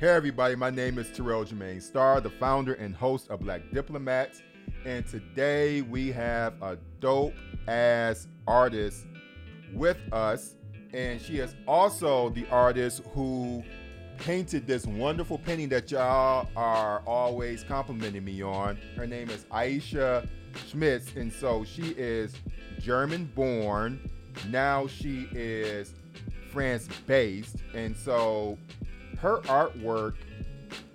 Hey everybody, my name is Terrell Jermaine Starr, the founder and host of Black Diplomats. And today we have a dope ass artist with us. And she is also the artist who painted this wonderful painting that y'all are always complimenting me on. Her name is Aisha Schmitz. And so she is German born. Now she is France based. And so her artwork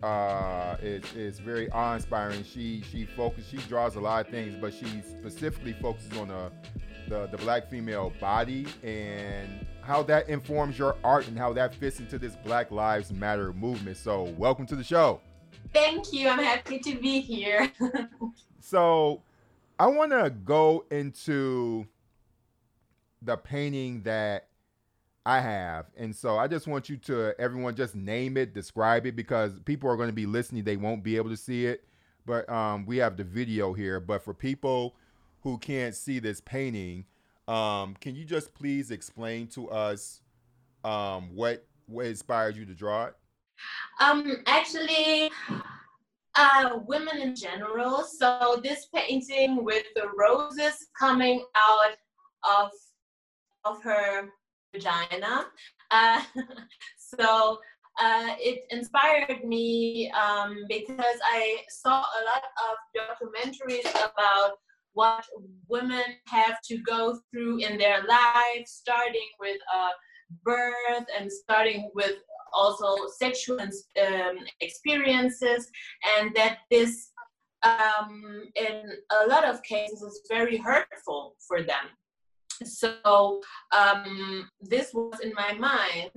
uh, is is very awe inspiring. She she focuses, she draws a lot of things, but she specifically focuses on the, the the black female body and how that informs your art and how that fits into this Black Lives Matter movement. So welcome to the show. Thank you. I'm happy to be here. so I want to go into the painting that I have. And so I just want you to, everyone, just name it, describe it, because people are going to be listening. They won't be able to see it. But um, we have the video here. But for people who can't see this painting, um, can you just please explain to us um, what what inspired you to draw it? Um, actually, uh, women in general. So this painting with the roses coming out of of her vagina. Uh, so uh, it inspired me um, because I saw a lot of documentaries about what women have to go through in their lives, starting with uh, birth and starting with also sexual um, experiences, and that this, um, in a lot of cases, is very hurtful for them so um, this was in my mind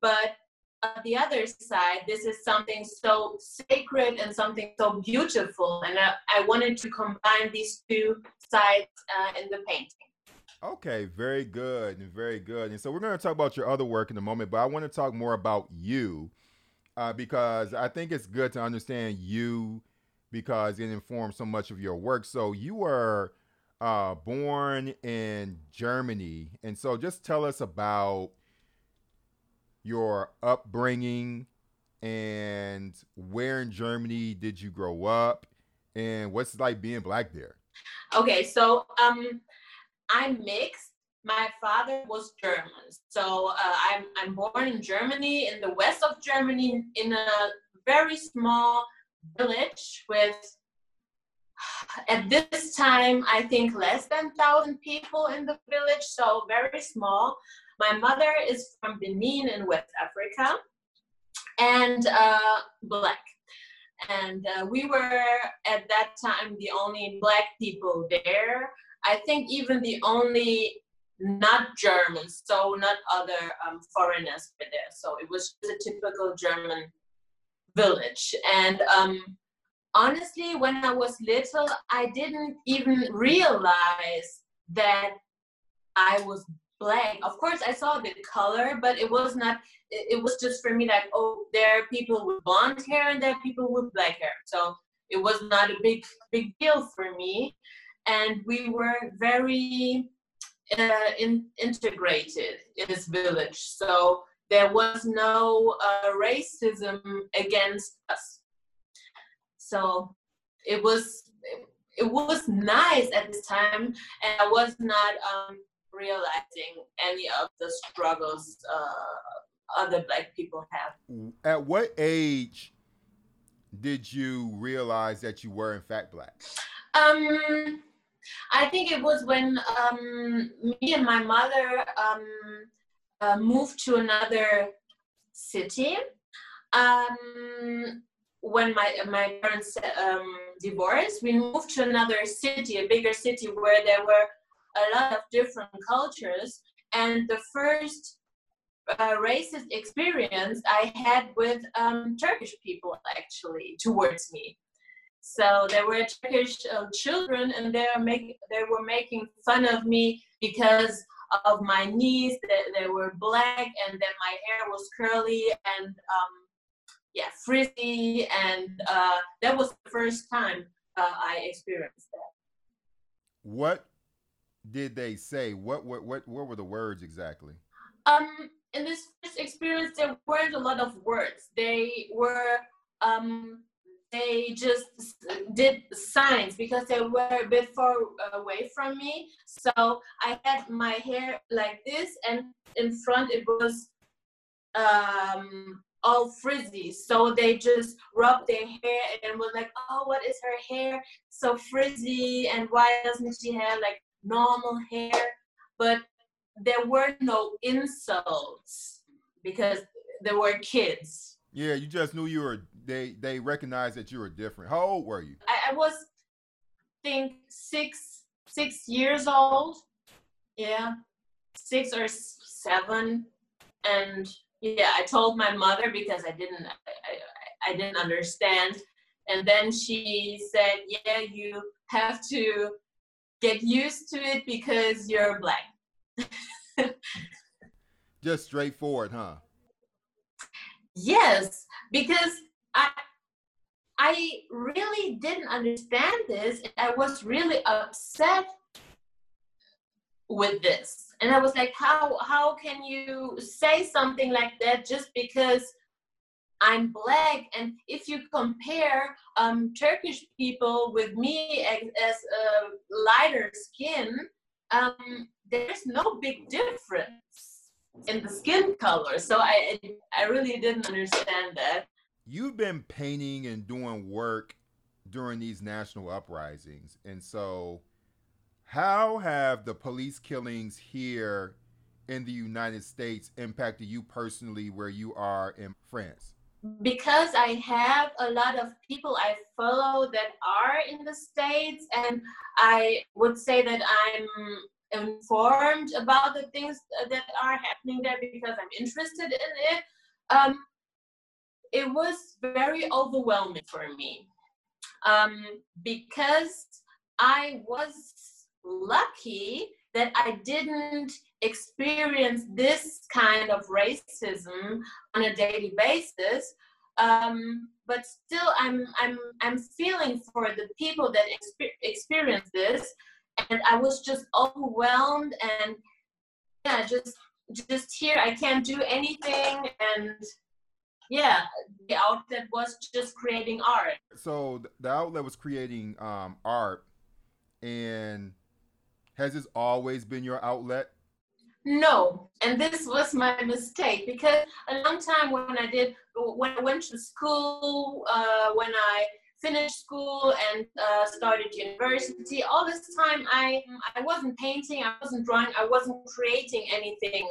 but on the other side this is something so sacred and something so beautiful and i, I wanted to combine these two sides uh, in the painting. Okay very good and very good. And so we're going to talk about your other work in a moment but i want to talk more about you uh, because i think it's good to understand you because it informs so much of your work. So you were uh, born in Germany. And so just tell us about your upbringing and where in Germany did you grow up and what's it like being black there? Okay, so um, I'm mixed. My father was German. So uh, I'm, I'm born in Germany, in the west of Germany, in a very small village with at this time, I think less than 1,000 people in the village, so very small. My mother is from Benin in West Africa and uh, black. And uh, we were at that time the only black people there. I think even the only not Germans, so not other um, foreigners were there. So it was a typical German village. And um, honestly, when I was little, I didn't even realize that I was black. Of course, I saw the color, but it was not, it was just for me like, oh, there are people with blonde hair and there are people with black hair. So it was not a big, big deal for me. And we were very uh, in, integrated in this village. So there was no uh, racism against us so it was it was nice at this time, and I was not um, realizing any of the struggles uh, other Black people have. At what age did you realize that you were in fact Black? Um, I think it was when um, me and my mother um, uh, moved to another city. Um, when my my parents um, divorced, we moved to another city, a bigger city where there were a lot of different cultures. And the first uh, racist experience I had with um, Turkish people actually towards me. So there were Turkish uh, children, and they were they were making fun of me because of my knees. They, they were black, and then my hair was curly, and um, yeah, frizzy, and uh, that was the first time uh, I experienced that. What did they say? What what what what were the words exactly? Um, in this first experience, there weren't a lot of words. They were, um, they just did signs because they were a bit far away from me. So I had my hair like this, and in front it was um, all frizzy. So they just rubbed their hair and was like, oh, what is her hair so frizzy? And why doesn't she have like normal hair? But there were no insults because there were kids. Yeah, you just knew you were. They they recognized that you were different. How old were you? I, I was, think six six years old. Yeah, six or seven, and yeah, I told my mother because I didn't I, I, didn't understand, and then she said, "Yeah, you have to get used to it because you're black." Just straightforward, huh? Yes, because I I really didn't understand this. I was really upset with this. And I was like, how how can you say something like that just because I'm black? And if you compare um, Turkish people with me as, as a lighter skin, um, there's no big difference in the skin color. So I I really didn't understand that. You've been painting and doing work during these national uprisings, and so how have the police killings here in the United States impacted you personally where you are in France? Because I have a lot of people I follow that are in the States, and I would say that I'm informed about the things that are happening there because I'm interested in it. Um, it was very overwhelming for me um, because I was lucky that I didn't experience this kind of racism on a daily basis. Um, but still, I'm I'm I'm feeling for the people that exper- experience this, and I was just overwhelmed and yeah, just just here I can't do anything. And yeah the outlet was just creating art. So the outlet was creating um, art. And has this always been your outlet? No, and this was my mistake because a long time when I did, when I went to school, uh, when I finished school and uh, started university, all this time I I wasn't painting, I wasn't drawing, I wasn't creating anything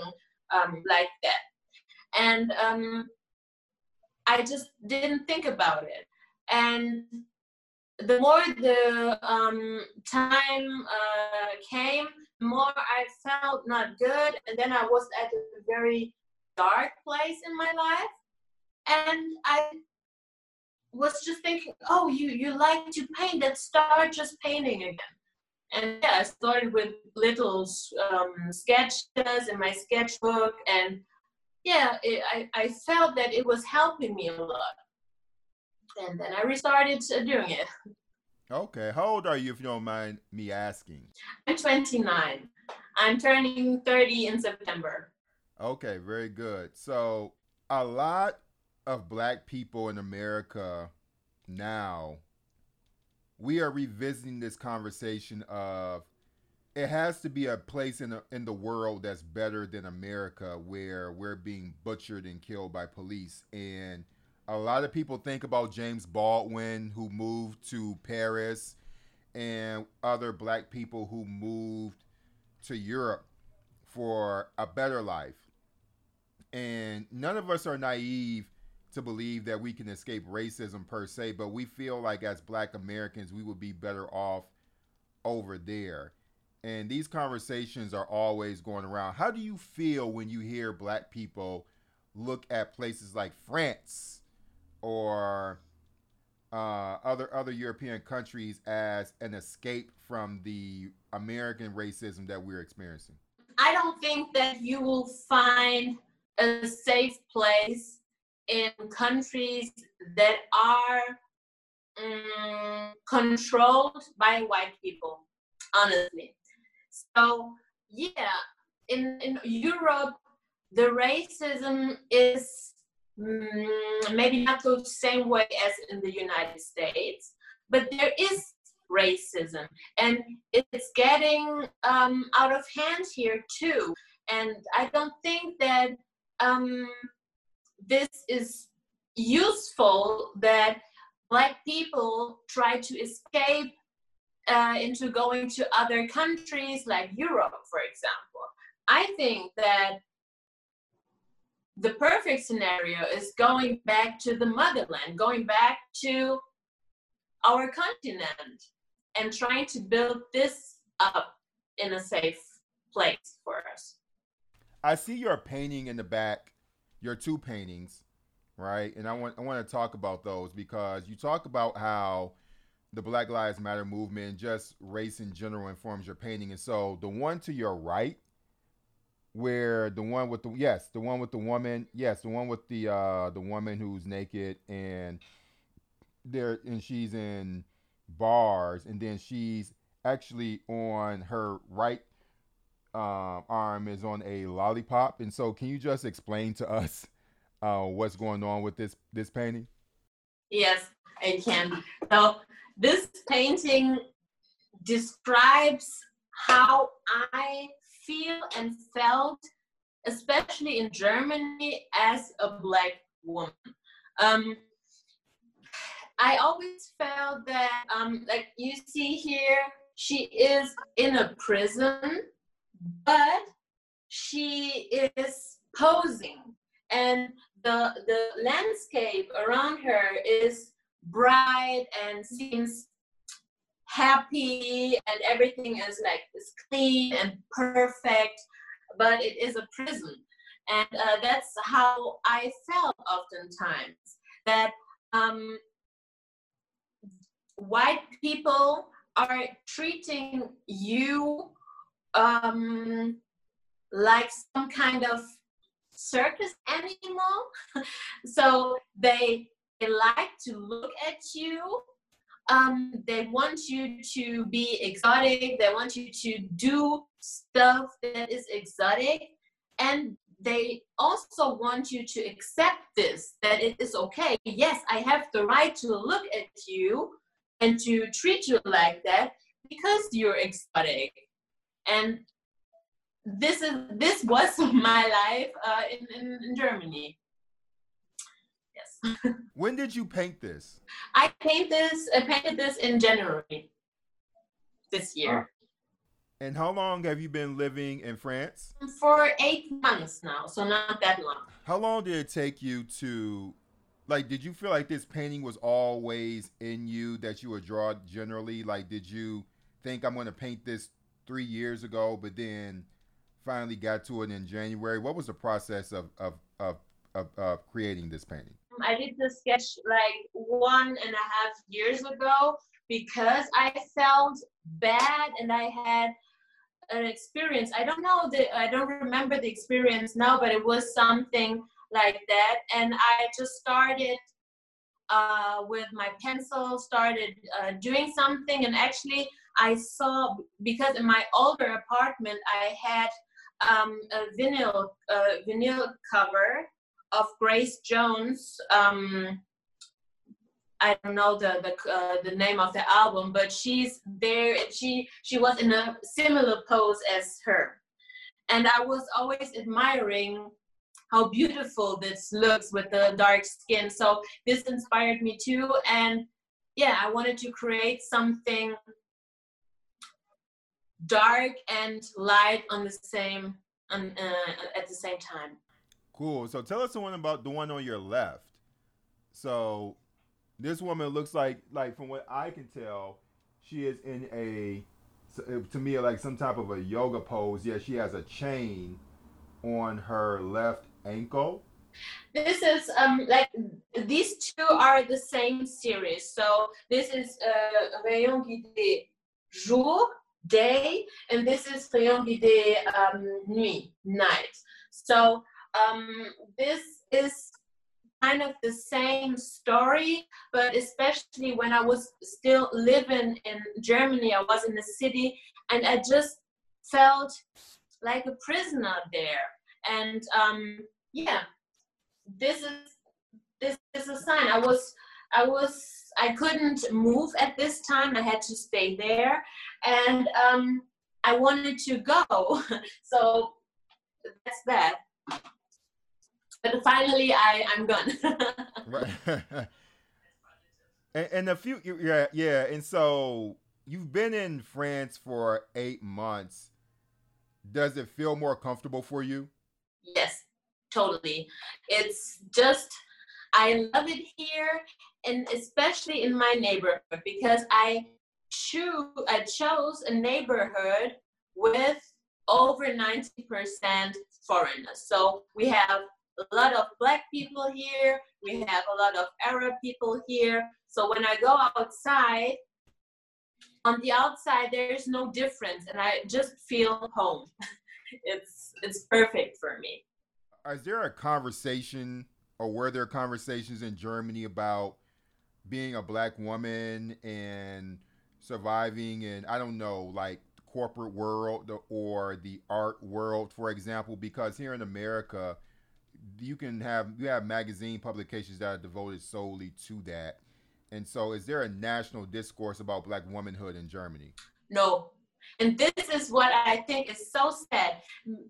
um, like that, and um, I just didn't think about it. And the more the um, time uh, came, the more I felt not good, and then I was at a very dark place in my life, and I was just thinking, oh, you you like to paint? Let's start just painting again. And yeah, I started with little um, sketches in my sketchbook, and yeah, it, I I felt that it was helping me a lot and then I restarted doing it. Okay. How old are you, if you don't mind me asking? I'm 29. I'm turning 30 in September. Okay, very good. So, a lot of black people in America now, we are revisiting this conversation of it has to be a place in the, in the world that's better than America where we're being butchered and killed by police and a lot of people think about James Baldwin, who moved to Paris, and other black people who moved to Europe for a better life. And none of us are naive to believe that we can escape racism per se, but we feel like as black Americans, we would be better off over there. And these conversations are always going around. How do you feel when you hear black people look at places like France? Or uh, other other European countries as an escape from the American racism that we're experiencing? I don't think that you will find a safe place in countries that are um, controlled by white people, honestly. So, yeah, in, in Europe, the racism is maybe not the same way as in the United States, but there is racism and it's getting um, out of hand here too. And I don't think that um, this is useful that black people try to escape uh, into going to other countries like Europe, for example. I think that the perfect scenario is going back to the motherland, going back to our continent, and trying to build this up in a safe place for us. I see your painting in the back, your two paintings, right? And I want I want to talk about those because you talk about how the Black Lives Matter movement, just race in general, informs your painting. And so the one to your right, where the one with the yes, the one with the woman, yes, the one with the uh the woman who's naked and there and she's in bars, and then she's actually on her right um, arm is on a lollipop. And so, can you just explain to us uh, what's going on with this this painting? Yes, I can. So this painting describes how I feel and felt, especially in Germany, as a black woman. Um, I always felt that, um, like you see here, she is in a prison, but she is posing, and the the landscape around her is bright and seems happy and everything is like is clean and perfect but it is a prison and uh, that's how i felt oftentimes that um, white people are treating you um, like some kind of circus animal so they they like to look at you. Um, they want you to be exotic. They want you to do stuff that is exotic. And they also want you to accept this, that it is okay. Yes, I have the right to look at you and to treat you like that because you're exotic. And this is this was my life uh, in, in, in Germany. When did you paint this? I paint this. I painted this in January this year. Uh, and how long have you been living in France? For eight months now, so not that long. How long did it take you to, like, did you feel like this painting was always in you that you would draw generally? Like, did you think I'm going to paint this three years ago, but then finally got to it in January? What was the process of of of, of, of creating this painting? I did the sketch like one and a half years ago because I felt bad and I had an experience. I don't know the I don't remember the experience now, but it was something like that. And I just started uh, with my pencil, started uh, doing something, and actually I saw because in my older apartment I had um, a vinyl uh, vinyl cover of Grace Jones. Um, I don't know the the uh, the name of the album, but she's there. She she was in a similar pose as her, and I was always admiring how beautiful this looks with the dark skin. So this inspired me too, and yeah, I wanted to create something dark and light on the same on, uh, at the same time. Cool. So tell us the one about the one on your left. So this woman looks like like from what I can tell, she is in a to me like some type of a yoga pose. Yeah, she has a chain on her left ankle. This is um like these two are the same series. So this is uh, Rayon Guidé jour, day, and this is Rayon Guidé um, nuit, night. So um, this is kind of the same story, but especially when I was still living in Germany, I was in the city and I just felt like a prisoner there. and um, yeah, this is this is a sign. I was I was I couldn't move at this time. I had to stay there, and um, I wanted to go. so that's that. But finally, I I'm gone. right. and, and a few yeah yeah, and so you've been in France for eight months. Does it feel more comfortable for you? Yes, totally. It's just I love it here, and especially in my neighborhood because I choose I chose a neighborhood with over 90% foreigners. So we have a lot of black people here, we have a lot of Arab people here. So when I go outside, on the outside there's no difference and I just feel home. it's it's perfect for me. Is there a conversation or were there conversations in Germany about being a black woman and surviving and I don't know like corporate world or the art world for example because here in America you can have you have magazine publications that are devoted solely to that. And so is there a national discourse about black womanhood in Germany? No. And this is what I think is so sad.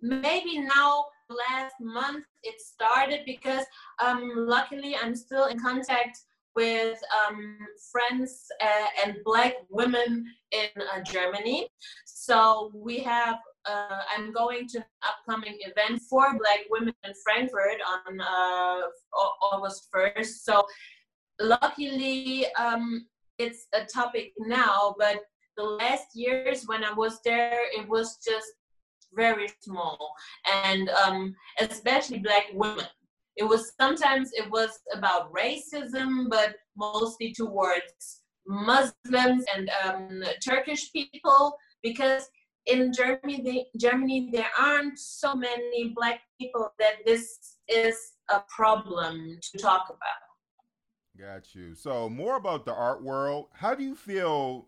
Maybe now last month it started because um, luckily I'm still in contact with um, friends uh, and black women in uh, Germany. So we have, uh, I'm going to an upcoming event for black women in Frankfurt on uh, August 1st. So luckily um, it's a topic now, but the last years when I was there, it was just very small and um, especially black women it was sometimes it was about racism but mostly towards muslims and um, turkish people because in germany germany there aren't so many black people that this is a problem to talk about. Got you. So more about the art world. How do you feel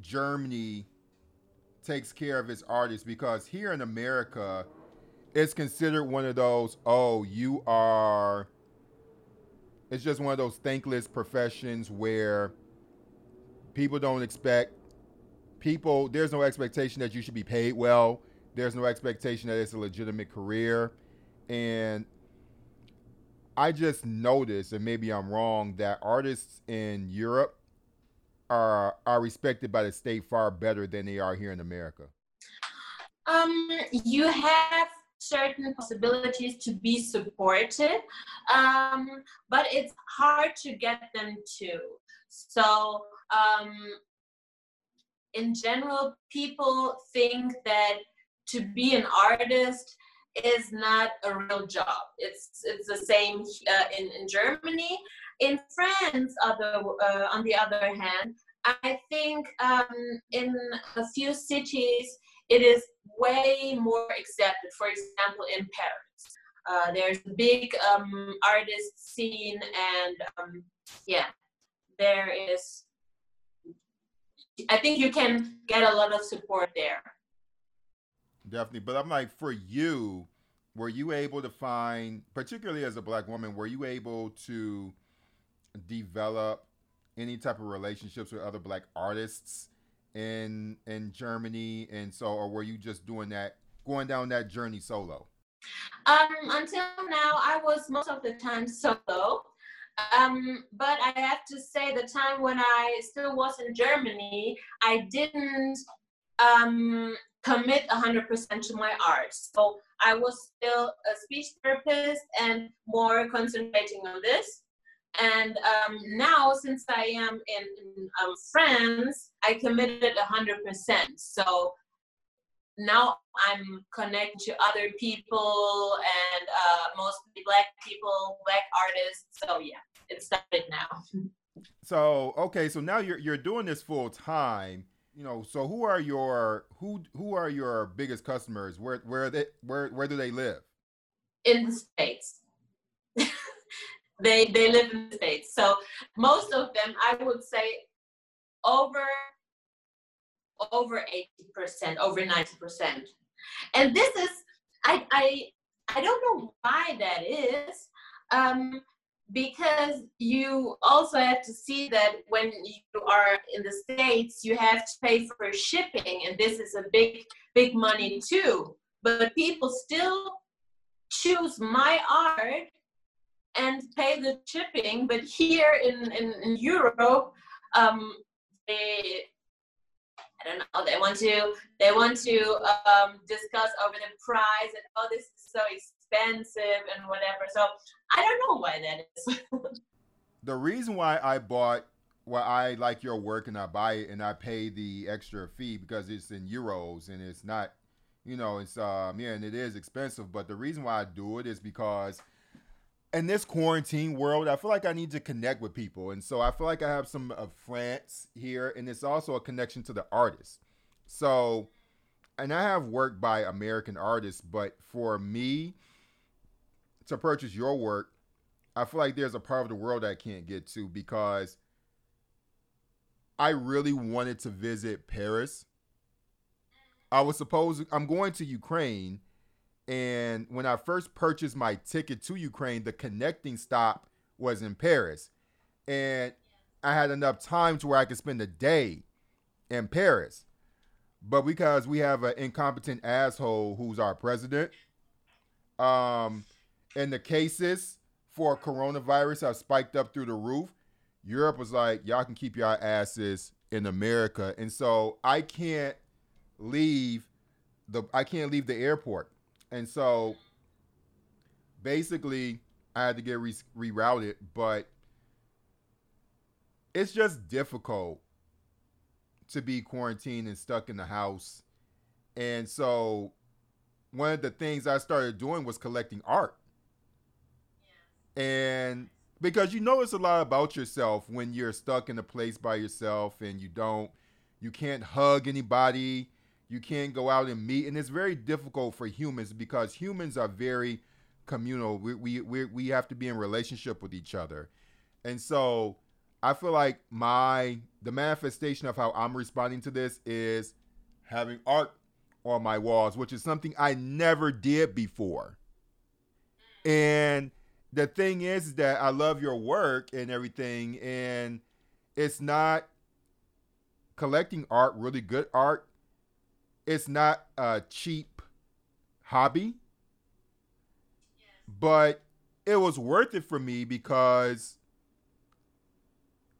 germany takes care of its artists? Because here in America, it's considered one of those, oh, you are, it's just one of those thankless professions where people don't expect, people, there's no expectation that you should be paid well. There's no expectation that it's a legitimate career. And I just noticed, and maybe I'm wrong, that artists in Europe are are respected by the state far better than they are here in America? Um, you have certain possibilities to be supported, um, but it's hard to get them to. So, um, in general, people think that to be an artist is not a real job. It's it's the same uh, in in Germany. In France, other, uh, on the other hand, I think um, in a few cities it is way more accepted. For example, in Paris, uh, there's a big um, artist scene, and um, yeah, there is. I think you can get a lot of support there. Definitely, but I'm like, for you, were you able to find, particularly as a black woman, were you able to develop any type of relationships with other black artists in in Germany and so or were you just doing that going down that journey solo? Um until now I was most of the time solo. Um, but I have to say the time when I still was in Germany, I didn't um, commit 100% to my art. So I was still a speech therapist and more concentrating on this. And um, now, since I am in, in um, France, I committed 100%. So now I'm connected to other people and uh, mostly black people, black artists. So yeah, it started now. So okay, so now you're you're doing this full time. You know, so who are your who who are your biggest customers? Where where they where where do they live? In the states. they they live in the states so most of them i would say over over 80% over 90% and this is i i I don't know why that is. Um, because you also have to see that when you are in the states you have to pay for shipping and this is a big big money too but people still choose my art and pay the shipping but here in in, in europe um, they I don't know. They want to they want to um, discuss over the price and oh, this is so expensive and whatever. So I don't know why that is. the reason why I bought why I like your work and I buy it and I pay the extra fee because it's in euros and it's not, you know, it's um yeah, and it is expensive. But the reason why I do it is because in this quarantine world, I feel like I need to connect with people, and so I feel like I have some of France here, and it's also a connection to the artist. So, and I have work by American artists, but for me to purchase your work, I feel like there's a part of the world I can't get to because I really wanted to visit Paris. I was supposed I'm going to Ukraine and when I first purchased my ticket to Ukraine, the connecting stop was in Paris. And I had enough time to where I could spend a day in Paris. But because we have an incompetent asshole who's our president, um, and the cases for coronavirus have spiked up through the roof, Europe was like, y'all can keep your asses in America. And so I can't leave the I can't leave the airport. And so basically, I had to get re- rerouted, but it's just difficult to be quarantined and stuck in the house. And so one of the things I started doing was collecting art. And because you know it's a lot about yourself when you're stuck in a place by yourself and you don't you can't hug anybody you can't go out and meet, and it's very difficult for humans because humans are very communal. We we we, we have to be in relationship with each other, and so I feel like my the manifestation of how I'm responding to this is having art on my walls, which is something I never did before. And the thing is that I love your work and everything, and it's not collecting art, really good art, it's not a cheap hobby, but it was worth it for me because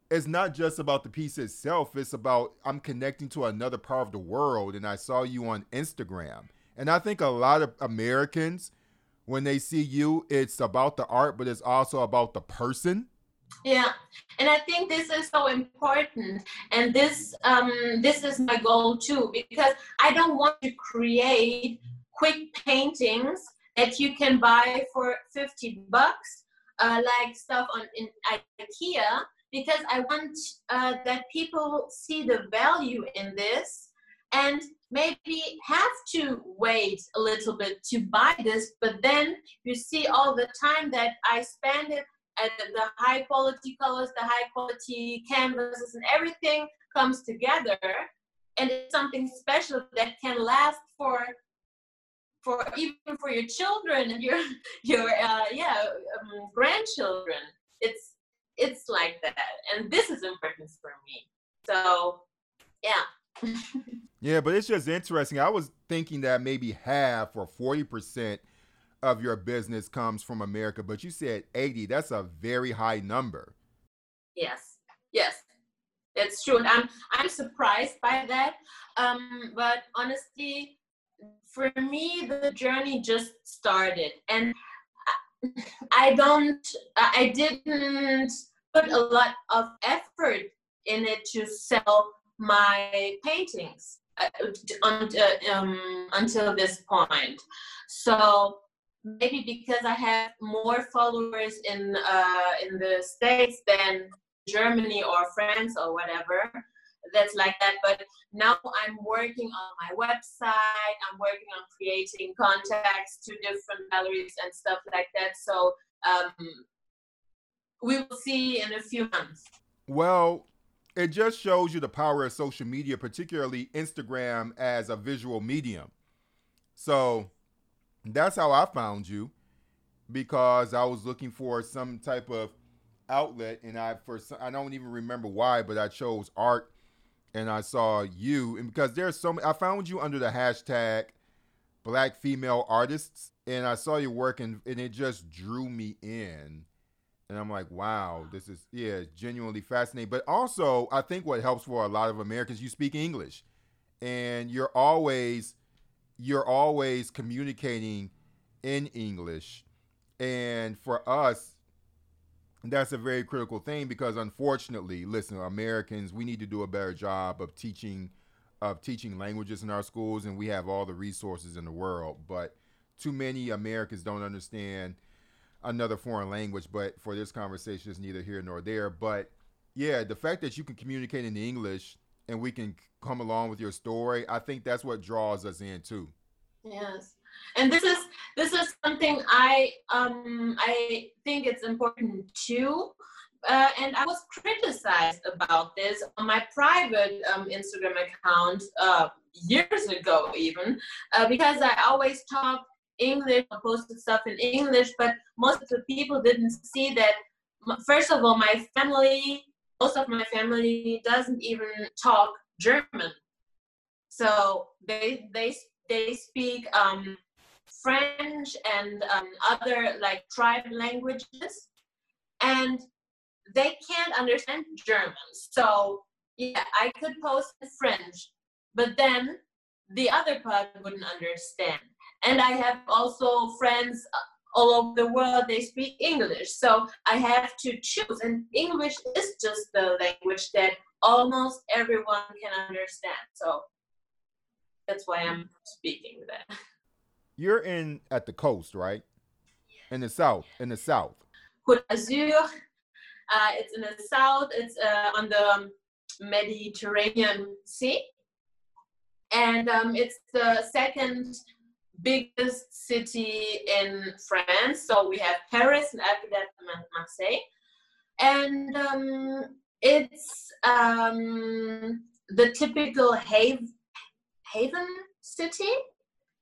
it's not just about the piece itself. It's about I'm connecting to another part of the world, and I saw you on Instagram, and I think a lot of Americans, when they see you, it's about the art, but it's also about the person. Yeah and i think this is so important and this um, this is my goal too because i don't want to create quick paintings that you can buy for 50 bucks uh, like stuff on in ikea because i want uh, that people see the value in this and maybe have to wait a little bit to buy this but then you see all the time that i spend it and the high quality colors, the high quality canvases, and everything comes together, and it's something special that can last for for even for your children and your your uh, yeah um, grandchildren. It's it's like that, and this is important for me. So yeah. Yeah, but it's just interesting. I was thinking that maybe half or forty percent of your business comes from America, but you said 80. That's a very high number. Yes. Yes. That's true. And I'm I'm surprised by that. Um, but honestly, for me, the journey just started, and I don't, I didn't put a lot of effort in it to sell my paintings uh, uh um, until this point. So maybe because I have more followers in uh, in the states than Germany or France or whatever. That's like that. But now I'm working on my website. I'm working on creating contacts to different galleries and stuff like that. So um, we will see in a few months. Well, it just shows you the power of social media, particularly Instagram as a visual medium. So that's how I found you because I was looking for some type of outlet and I for some, I don't even remember why, but I chose art and I saw you and because there's so many I found you under the hashtag black female artists and I saw your work and, and it just drew me in. And I'm like, wow, this is yeah, genuinely fascinating. But also, I think what helps for a lot of Americans, you speak English, and you're always you're always communicating in English. And for us, that's a very critical thing because unfortunately, listen, Americans, we need to do a better job of teaching of teaching languages in our schools and we have all the resources in the world, but too many Americans don't understand another foreign language, but for this conversation is neither here nor there. But yeah, the fact that you can communicate in English and we can come along with your story, I think that's what draws us in too. Yes. And this is this is something I um I think it's important too. Uh, and I was criticized about this on my private um, Instagram account uh, years ago, even uh, because I always talk English, I posted stuff in English, but most of the people didn't see that. First of all, my family, most of my family doesn't even talk German, so they they they speak um, French and um, other like tribe languages, and they can't understand German. So yeah, I could post in French, but then the other part wouldn't understand. And I have also friends uh, all over the world, they speak English. So I have to choose. And English is just the language that almost everyone can understand. So that's why I'm speaking that. You're in at the coast, right? In the south. In the south. Côte d'Azur. Uh, it's in the south. It's uh, on the Mediterranean Sea, and um, it's the second biggest city in France. So we have Paris and after that Marseille. And um, it's um, the typical haven, haven city.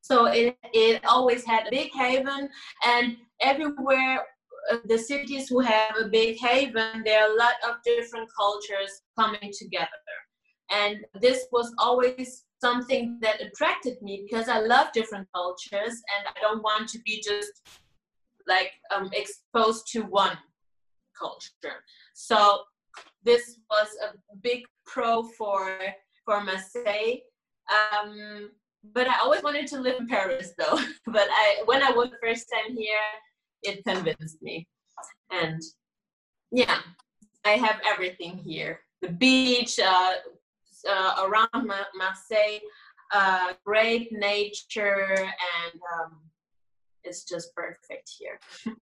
So it, it always had a big haven and everywhere uh, the cities who have a big haven, there are a lot of different cultures coming together. And this was always something that attracted me because I love different cultures and I don't want to be just like um, exposed to one culture. So this was a big pro for for Marseille. Um, but I always wanted to live in Paris though. but I when I was first time here, it convinced me. And yeah, I have everything here. The beach, uh, uh, around Marseille, uh, great nature, and um, it's just perfect here.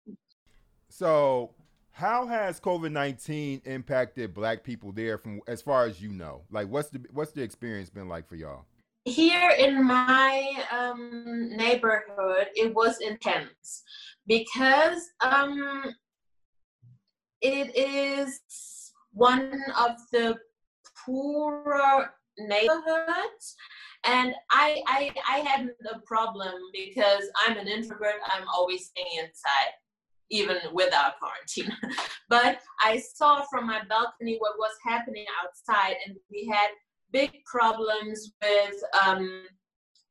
so, how has COVID nineteen impacted Black people there, from as far as you know? Like, what's the what's the experience been like for y'all? Here in my um, neighborhood, it was intense because um, it is one of the poorer neighborhoods. And I, I i had a problem because i'm an introvert. I'm always staying inside even without quarantine. But i saw from my balcony what was happening outside and we had big problems with um,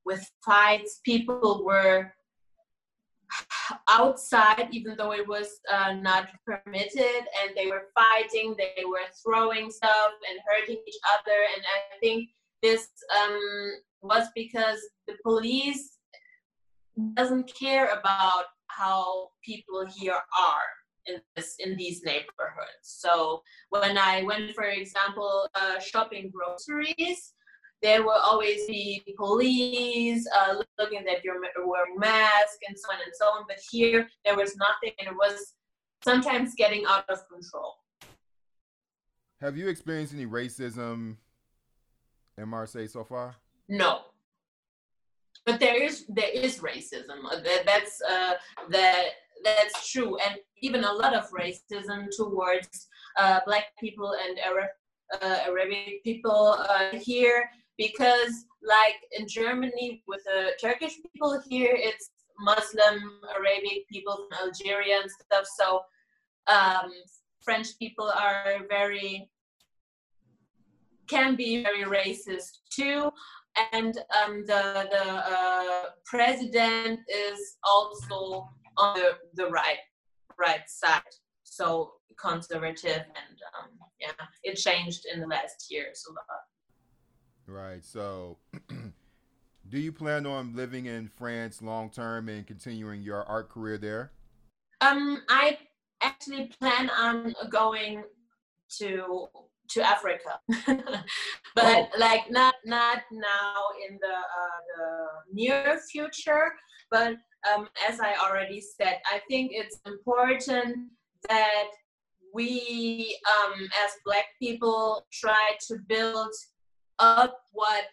with fights. People were outside, even though it was uh, not permitted, and they were fighting, they were throwing stuff and hurting each other. And I think this um, was because the police doesn't care about how people here are in this in these neighborhoods. So when I went, for example, uh, shopping groceries, there will always be police uh, looking that you're wearing mask and so on and so on. But here, there was nothing, and it was sometimes getting out of control. Have you experienced any racism in Marseille so far? No, but there is there is racism. That, that's uh, that that's true, and even a lot of racism towards uh, Black people and Arab uh, Arabic people uh, here because like in Germany with the Turkish people here, it's Muslim Arabic people from Algeria and stuff. So um, French people are very can be very racist too and um, the the uh, president is also on the, the right right side so conservative and um, yeah it changed in the last years a lot right so do you plan on living in france long term and continuing your art career there um i actually plan on going to to Africa, but oh. like not not now in the, uh, the near future. But um, as I already said, I think it's important that we um, as Black people try to build up what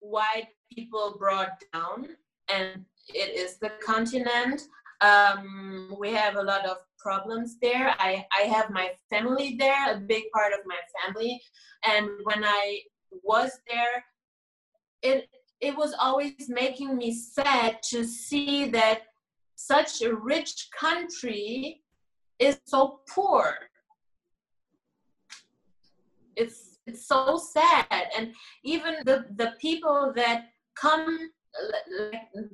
white people brought down, and it is the continent. Um, we have a lot of problems there. I, I have my family there, a big part of my family. And when I was there, it it was always making me sad to see that such a rich country is so poor. It's it's so sad. And even the, the people that come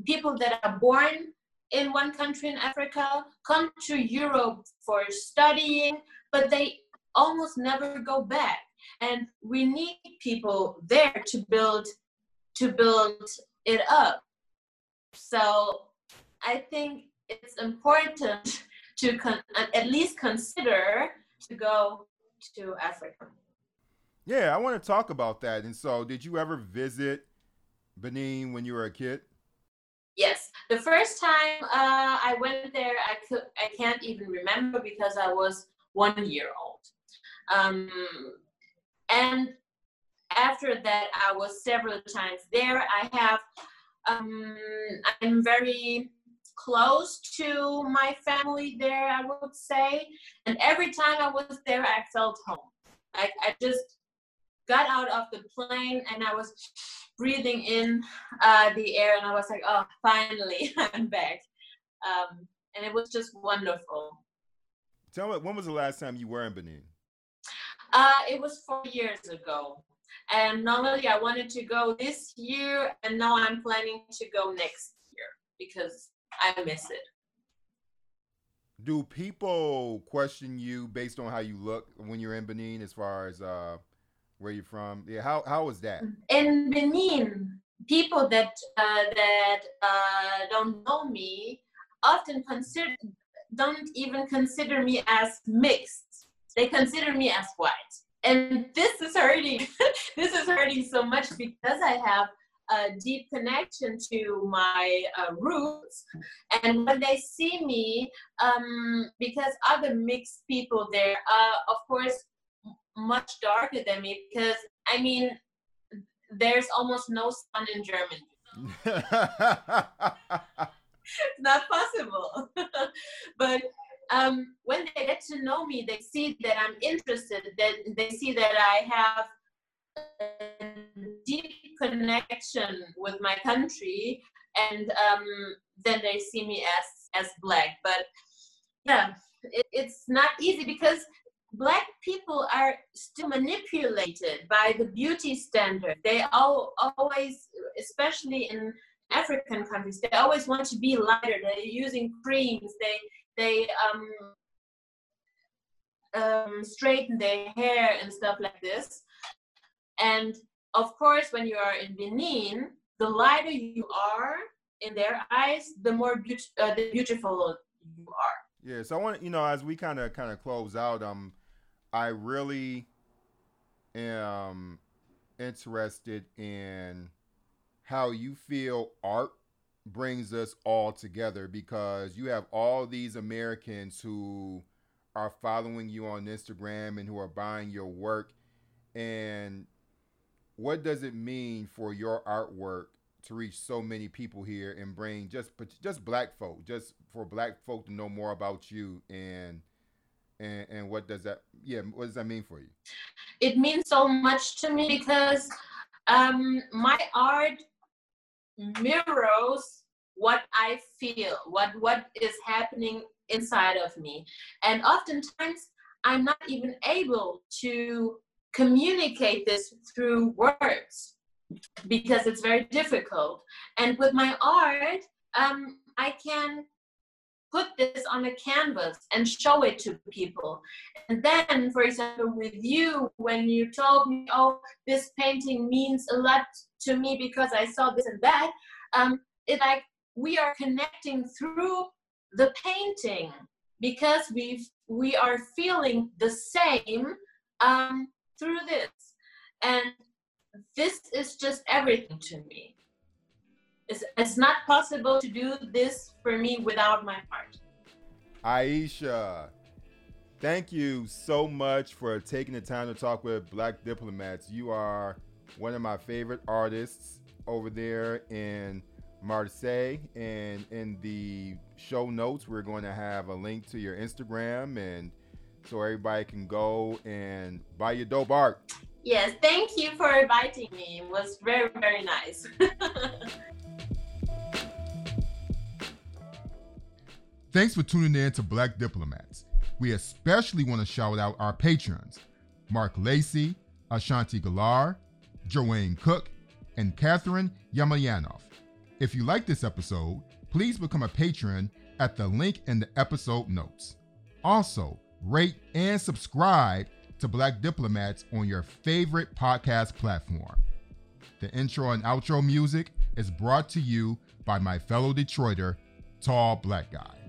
people that are born in one country in Africa, come to Europe for studying, but they almost never go back. And we need people there to build to build it up. So I think it's important to con- at least consider to go to Africa. Yeah, I want to talk about that. And so, did you ever visit Benin when you were a kid? Yes, the first time uh, I went there, I could I can't even remember because I was one year old. Um, and after that, I was several times there. I have um, I'm very close to my family there, I would say. And every time I was there, I felt home. I, I just got out of the plane and I was breathing in uh, the air and I was like, oh, finally, I'm back. Um, and it was just wonderful. Tell me, when was the last time you were in Benin? Uh, it was four years ago. And normally I wanted to go this year, and now I'm planning to go next year because I miss it. Do people question you based on how you look when you're in Benin as far as uh, where you from? Yeah, how how was that? In Benin, people that uh, that uh, don't know me often consider don't even consider me as mixed. They consider me as white, and this is hurting. this is hurting so much because I have a deep connection to my uh, roots. And when they see me, um, because other mixed people there, uh, of course, much darker than me because I mean, there's almost no sun in Germany. it's not possible. but um, when they get to know me, they see that I'm interested. That they see that I have a deep connection with my country, and um, then they see me as as black. But yeah, it, it's not easy because black people are still manipulated by the beauty standard. They all always especially in african countries they always want to be lighter. They're using creams. They they um, um, straighten their hair and stuff like this. And of course when you are in benin the lighter you are in their eyes the more be- uh, the beautiful you are. Yeah so i want you know as we kind of kind of close out um I really am interested in how you feel art brings us all together because you have all these Americans who are following you on Instagram and who are buying your work. And what does it mean for your artwork to reach so many people here and bring just just black folk, just for black folk to know more about you and and, and what does that yeah what does that mean for you it means so much to me because um, my art mirrors what I feel, what what is happening inside of me. And oftentimes I'm not even able to communicate this through words because it's very difficult. And with my art, um, I can put this on a canvas and show it to people. And then, for example, with you, when you told me, oh, this painting means a lot to me because I saw this and that, um, it like we are connecting through the painting because we we are feeling the same um, through this, and this is just everything to me. It's, it's not possible to do this for me without my heart. Aisha, thank you so much for taking the time to talk with Black Diplomats. You are one of my favorite artists over there in Marseille. And in the show notes, we're going to have a link to your Instagram and so everybody can go and buy your dope art. Yes, thank you for inviting me. It was very, very nice. Thanks for tuning in to Black Diplomats. We especially want to shout out our patrons Mark Lacey, Ashanti Galar, Joanne Cook, and Catherine Yamayanov. If you like this episode, please become a patron at the link in the episode notes. Also, rate and subscribe to Black Diplomats on your favorite podcast platform. The intro and outro music is brought to you by my fellow Detroiter, Tall Black Guy.